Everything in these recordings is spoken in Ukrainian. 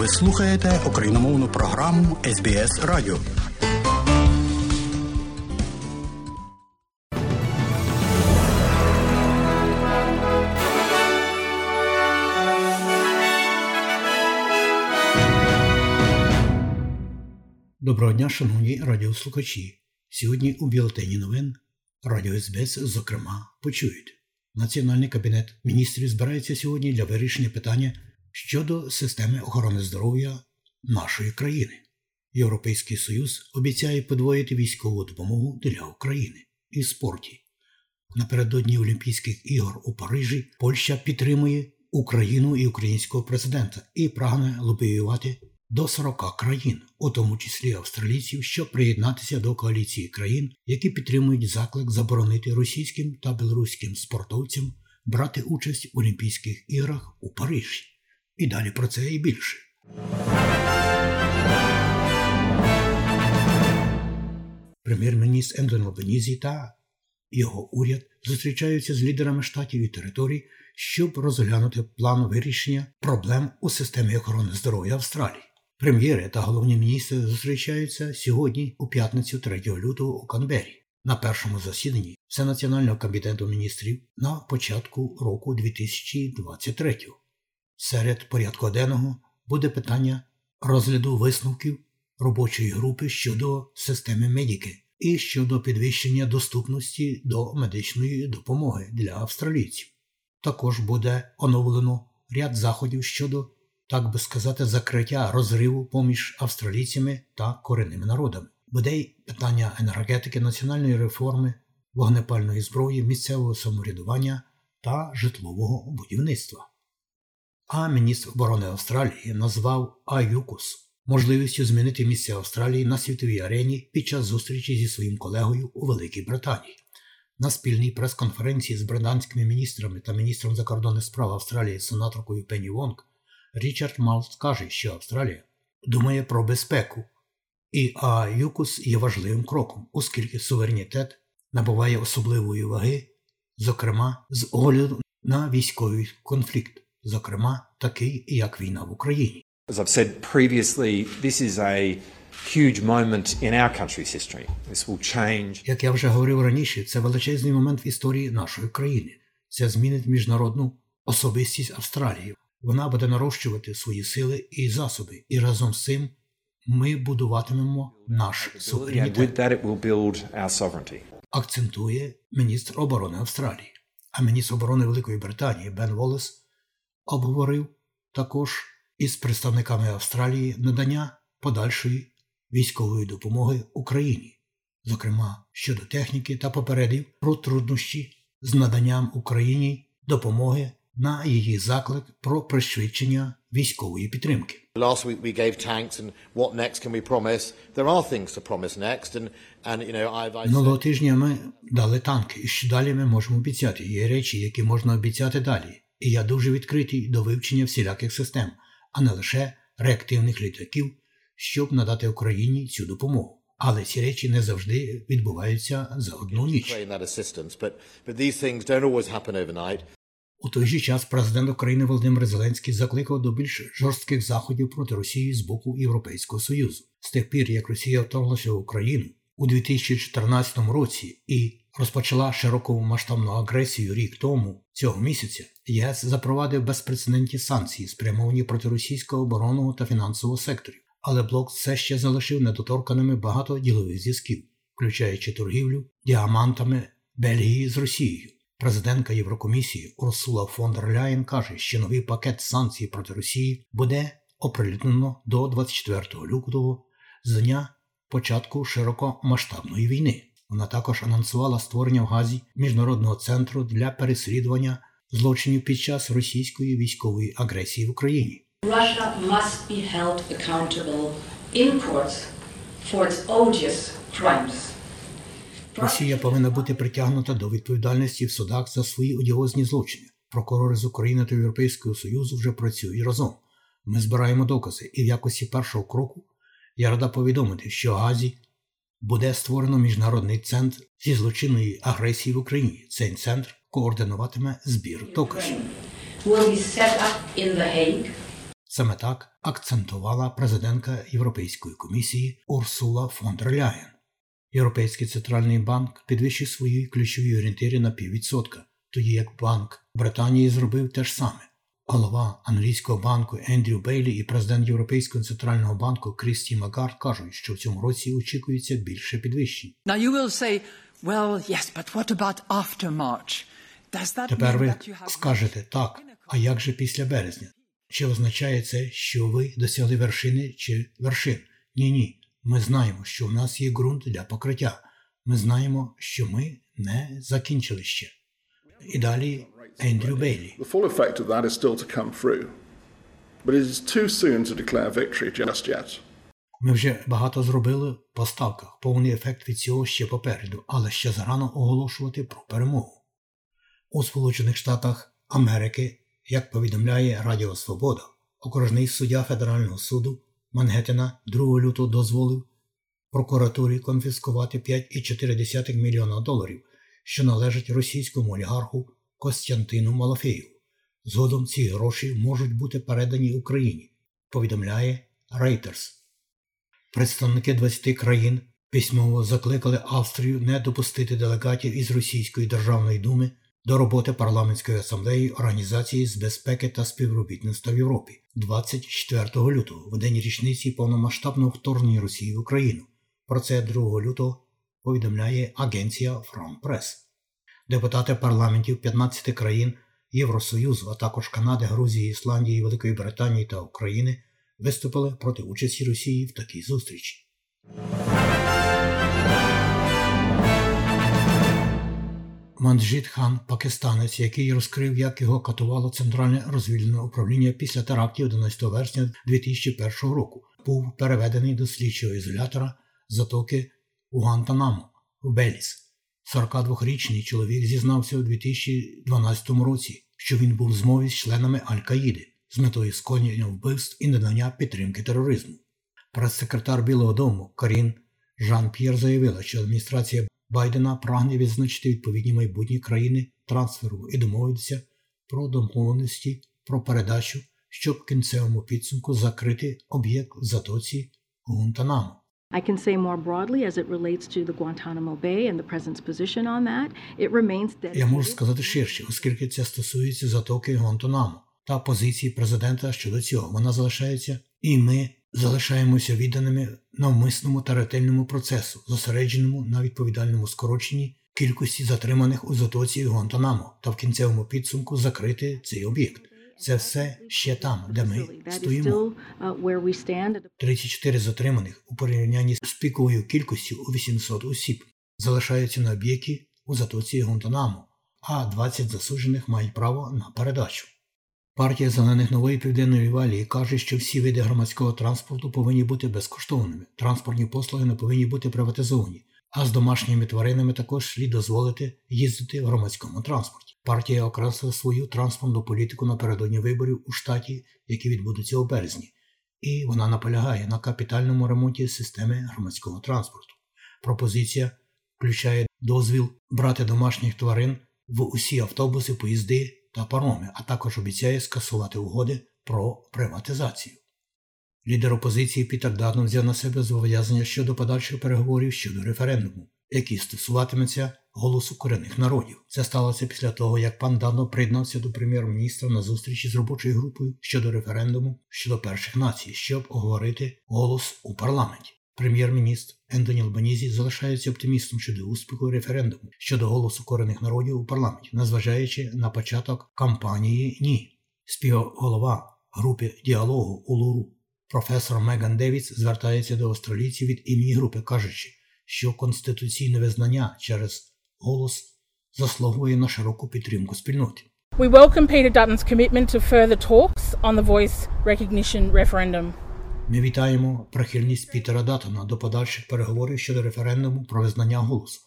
Ви слухаєте україномовну програму СБС Радіо. Доброго дня, шановні радіослухачі. Сьогодні у бюлетені новин Радіо СБС, зокрема, почують. Національний кабінет міністрів збирається сьогодні для вирішення питання щодо системи охорони здоров'я нашої країни. Європейський Союз обіцяє подвоїти військову допомогу для України і спорті. Напередодні Олімпійських ігор у Парижі Польща підтримує Україну і українського президента і прагне лобіювати до 40 країн, у тому числі австралійців, щоб приєднатися до коаліції країн, які підтримують заклик заборонити російським та білоруським спортовцям брати участь в Олімпійських іграх у Парижі. І далі про це і більше. Прем'єр-міністр Ендон Албанізі та його уряд зустрічаються з лідерами штатів і територій, щоб розглянути план вирішення проблем у системі охорони здоров'я Австралії. Прем'єри та головні міністри зустрічаються сьогодні у п'ятницю 3 лютого у Канбері на першому засіданні Всенаціонального комітету міністрів на початку року 2023. Серед порядку денного буде питання розгляду висновків робочої групи щодо системи медіки і щодо підвищення доступності до медичної допомоги для австралійців. Також буде оновлено ряд заходів щодо так би сказати, закриття розриву поміж австралійцями та корінними народами. Буде й питання енергетики, національної реформи, вогнепальної зброї, місцевого самоврядування та житлового будівництва. А міністр оборони Австралії назвав АЮКУС можливістю змінити місце Австралії на світовій арені під час зустрічі зі своїм колегою у Великій Британії. На спільній прес-конференції з британськими міністрами та міністром закордонних справ Австралії сенаторкою Пенні Вонг Річард Малс каже, що Австралія думає про безпеку, і АЮКУС є важливим кроком, оскільки суверенітет набуває особливої ваги, зокрема з огляду на військовий конфлікт, зокрема такий, як війна в Україні. As I've said previously, this is a huge moment in our country's history. This will change. Як я вже говорив раніше, це величезний момент в історії нашої країни. Це змінить міжнародну особистість Австралії. Вона буде нарощувати свої сили і засоби, і разом з цим ми будуватимемо наш суверенітет. Акцентує міністр оборони Австралії. А міністр оборони Великої Британії Бен Волес обговорив також із представниками Австралії надання подальшої військової допомоги Україні, зокрема щодо техніки та попередив про труднощі з наданням Україні допомоги на її заклик про пришвидшення військової підтримки. Last week we gave tanks and what next can we promise? There are things to promise next and and you know I've Минулого тижня ми дали танки, і що далі ми можемо обіцяти. Є речі, які можна обіцяти далі. І я дуже відкритий до вивчення всіляких систем, а не лише реактивних літаків, щоб надати Україні цю допомогу. Але ці речі не завжди відбуваються за одну ніч. У той же час президент України Володимир Зеленський закликав до більш жорстких заходів проти Росії з боку Європейського Союзу. З тих пір, як Росія вторглася в Україну у 2014 році і розпочала широкомасштабну агресію рік тому цього місяця, ЄС запровадив безпрецедентні санкції, спрямовані проти російського оборонного та фінансового секторів. Але блок все ще залишив недоторканими багато ділових зв'язків, включаючи торгівлю діамантами Бельгії з Росією. Президентка Єврокомісії Урсула фон дер Ляєн каже, що новий пакет санкцій проти Росії буде оприлюднено до 24 лютого з дня початку широкомасштабної війни. Вона також анонсувала створення в Газі міжнародного центру для переслідування злочинів під час російської військової агресії в Україні. Russia must be held accountable in courts for its odious crimes. Росія повинна бути притягнута до відповідальності в судах за свої одіозні злочини. Прокурори з України та Європейського Союзу вже працюють разом. Ми збираємо докази, і в якості першого кроку я рада повідомити, що Газі буде створено міжнародний центр зі злочинної агресії в Україні. Цей центр координуватиме збір доказів. Саме так акцентувала президентка Європейської комісії Урсула фон дер Ляєн. Європейський центральний банк підвищив свої ключові орієнтири на піввідсотка, тоді як Банк Британії зробив те ж саме. Голова англійського банку Ендрю Бейлі і президент Європейського центрального банку Крісті Магард кажуть, що в цьому році очікується більше підвищень. Now you will say, well, yes, but what about after March? Does that Тепер ви скажете так, а як же після березня? Чи означає це, що ви досягли вершини чи вершин? Ні, ні. Ми знаємо, що в нас є ґрунт для покриття. Ми знаємо, що ми не закінчили ще. І далі Ендрю Бейлі. The full effect of that is still to come through. But it is too soon to declare victory just yet. Ми вже багато зробили по ставках. Повний ефект від цього ще попереду, але ще зарано оголошувати про перемогу. У Сполучених Штатах Америки, як повідомляє Радіо Свобода, окружний суддя Федерального суду Мангеттена 2 лютого дозволив прокуратурі конфіскувати 5,4 мільйона доларів, що належать російському олігарху Костянтину Малафеєву. Згодом ці гроші можуть бути передані Україні, повідомляє Reuters. Представники 20 країн письмово закликали Австрію не допустити делегатів із Російської Державної думи до роботи парламентської асамблеї Організації з безпеки та співробітництва в Європі 24 лютого, в день річниці повномасштабного вторгнення Росії в Україну. Про це 2 лютого повідомляє агенція Press. Депутати парламентів 15 країн Євросоюзу, а також Канади, Грузії, Ісландії, Великої Британії та України виступили проти участі Росії в такій зустрічі. Манджит хан, пакистанець, який розкрив, як його катувало Центральне розвідувальне управління після терактів 11 вересня 2001 року, був переведений до слідчого ізолятора затоки у Гантанамо у Беліс. 42-річний чоловік зізнався у 2012 році, що він був в змові з членами Аль-Каїди з метою скоєння вбивств і надання підтримки тероризму. Прес-секретар Білого Дому Карін Жан П'єр заявила, що адміністрація Байдена прагне відзначити відповідні майбутні країни трансферу і домовитися про домовленості про передачу, щоб в кінцевому підсумку закрити об'єкт в затоці Гунтанамо. I can say more broadly as it relates to the Guantanamo Bay and the President's position on that. It remains Я можу сказати ширше, оскільки це стосується затоки Гуантанамо та позиції президента щодо цього. Вона залишається, і ми залишаємося відданими навмисному та ретельному процесу, зосередженому на відповідальному скороченні кількості затриманих у затоці Гуантанамо та в кінцевому підсумку закрити цей об'єкт. Це все ще там, де ми стоїмо. still uh, where we stand. 34 затриманих у порівнянні з піковою кількістю у 800 осіб залишаються на об'єкті у затоці Гуантанамо, а 20 засуджених мають право на передачу. Партія зелених нової південної валії каже, що всі види громадського транспорту повинні бути безкоштовними, транспортні послуги не повинні бути приватизовані, а з домашніми тваринами також слід дозволити їздити в громадському транспорті. Партія окреслила свою транспортну політику напередодні виборів у штаті, які відбудуться у березні і вона наполягає на капітальному ремонті системи громадського транспорту. Пропозиція включає дозвіл брати домашніх тварин в усі автобуси, поїзди та пароми, а також обіцяє скасувати угоди про приватизацію. Лідер опозиції Пітер Дадон взяв на себе зобов'язання щодо подальших переговорів щодо референдуму, які стосуватиметься голосу корінних народів. Це сталося після того, як пан Дадон приєднався до прем'єр-міністра на зустрічі з робочою групою щодо референдуму щодо перших націй, щоб оговорити голос у парламенті. Прем'єр-міністр Ентоні Албанізі залишається оптимістом щодо успіху референдуму щодо голосу корінних народів у парламенті, незважаючи на початок кампанії Ні. Співголова групи діалогу УЛУРУ професор Меган Девіц звертається до австралійців від імені групи, кажучи, що конституційне визнання через голос заслуговує на широку підтримку спільноти. We welcome Peter Dutton's commitment to further talks on the voice recognition referendum. Ми вітаємо прихильність Пітера Датона до подальших переговорів щодо референдуму про визнання голосу.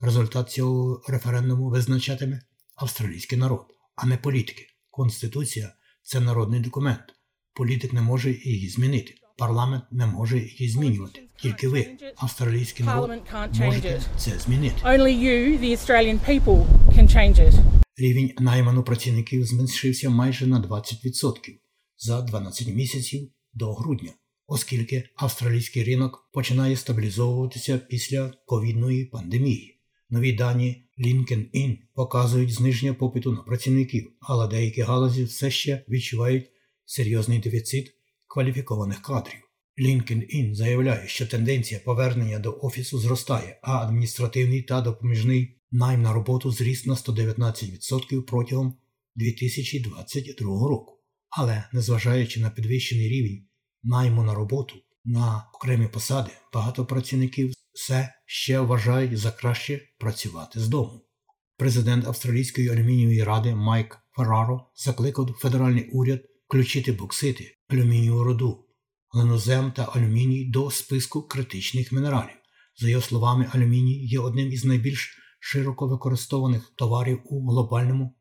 Результат цього референдуму визначатиме австралійський народ, а не політики. Конституція це народний документ. Політик не може її змінити. Парламент не може її змінювати. Тільки ви, австралійський народ, можете це змінити. Only you, the Australian people, can change it. Рівень найману працівників зменшився майже на 20%. за 12 місяців до грудня, оскільки австралійський ринок починає стабілізовуватися після ковідної пандемії. Нові дані LinkedIn показують зниження попиту на працівників, але деякі галузі все ще відчувають серйозний дефіцит кваліфікованих кадрів. LinkedIn заявляє, що тенденція повернення до офісу зростає, а адміністративний та допоміжний найм на роботу зріс на 119% протягом 2022 року. Але незважаючи на підвищений рівень найму на роботу на окремі посади, багато працівників все ще вважають за краще працювати з дому. Президент Австралійської алюмінієвої ради Майк Ферраро закликав федеральний уряд включити боксити, алюмінієву руду, глинозем та алюміній до списку критичних мінералів. За його словами, алюміній є одним із найбільш широко використованих товарів у глобальному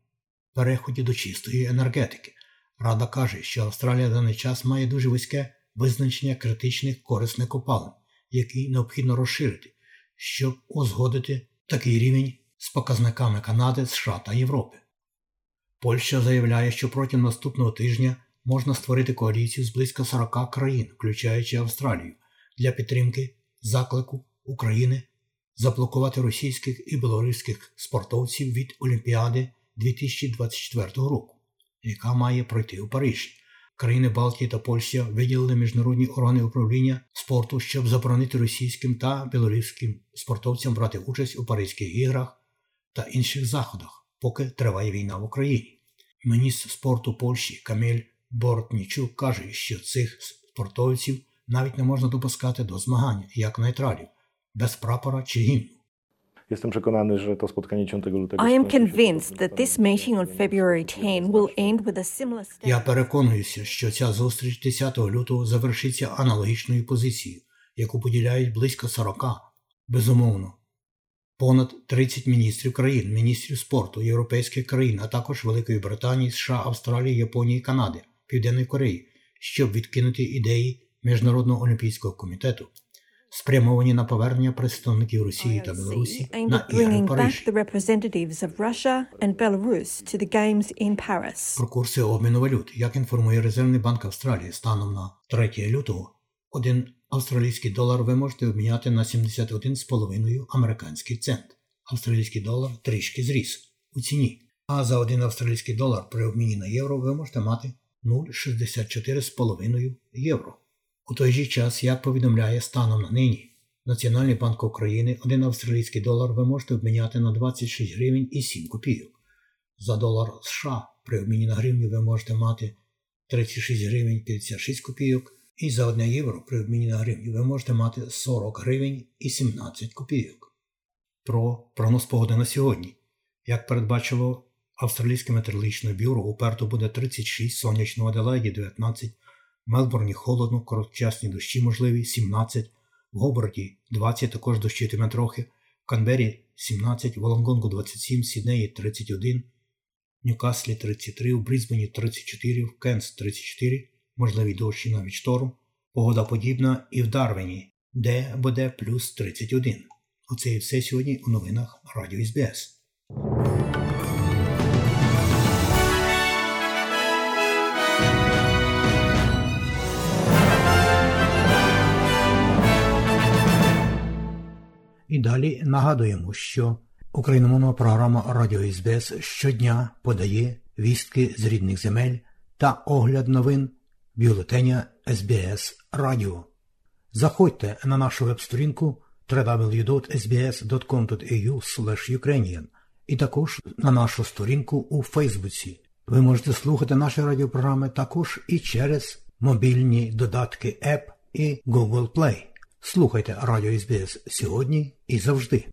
переході до чистої енергетики. Рада каже, що Австралія в даний час має дуже вузьке визначення критичних корисних копалин, які необхідно розширити, щоб узгодити такий рівень з показниками Канади, США та Європи. Польща заявляє, що протягом наступного тижня можна створити коаліцію з близько 40 країн, включаючи Австралію, для підтримки заклику України заблокувати російських і білоруських спортовців від Олімпіади 2024 року, яка має пройти у Парижі. Країни Балтії та Польща виділили міжнародні органи управління спорту, щоб заборонити російським та білоруським спортовцям брати участь у Паризьких іграх та інших заходах, поки триває війна в Україні. Міністр спорту Польщі Каміль Бортнічук каже, що цих спортовців навіть не можна допускати до змагань як нейтралів, без прапора чи гімну. Jestem przekonany, że to spotkanie 10 lutego. I am convinced that this meeting on February 10 will end with a similar Я переконуюся, що ця зустріч 10 лютого завершиться аналогічною позицією, яку поділяють близько 40, безумовно. Понад 30 міністрів країн, міністрів спорту, європейських країн, а також Великої Британії, США, Австралії, Японії, Канади, Південної Кореї, щоб відкинути ідеї Міжнародного олімпійського комітету, спрямовані на повернення представників Росії та Білорусі на ігри в Paris. Про курси обміну валют, як інформує Резервний банк Австралії станом на 3 лютого, один австралійський долар ви можете обміняти на 71,5 американський цент. Австралійський долар трішки зріс у ціні. А за один австралійський долар при обміні на євро ви можете мати 0,64,5 євро. У той же час, як повідомляє станом на нині, Національний банк України один австралійський долар ви можете обміняти на 26 гривень і 7 копійок. За долар США при обміні на гривню ви можете мати 36 гривень 56 копійок, і за 1 євро при обміні на гривню ви можете мати 40 гривень і 17 копійок. Про прогноз погоди на сьогодні. Як передбачило Австралійське метеорологічне бюро, у Перту буде 36, сонячно в Аделаїді 19, в Мелбурні холодно, короткочасні дощі можливі 17, в Гоборті 20, також дощитиме трохи, в Канбері 17, в Волонгонгу 27, в Сіднеї 31, в Ньюкаслі 33, в Брізбені 34, в Кенс 34, можливі дощі навіть шторм. Погода подібна і в Дарвіні, де буде плюс 31. Оце і все сьогодні у новинах Радіо СБС. І далі нагадуємо, що україномовна програма Радіо СБС щодня подає вістки з рідних земель та огляд новин бюлетеня СБС Радіо. Заходьте на нашу веб-сторінку www.sbs.com.au і також на нашу сторінку у Фейсбуці. Ви можете слухати наші радіопрограми також і через мобільні додатки App і Google Play. Слухайте Радіо СБС сьогодні і завжди.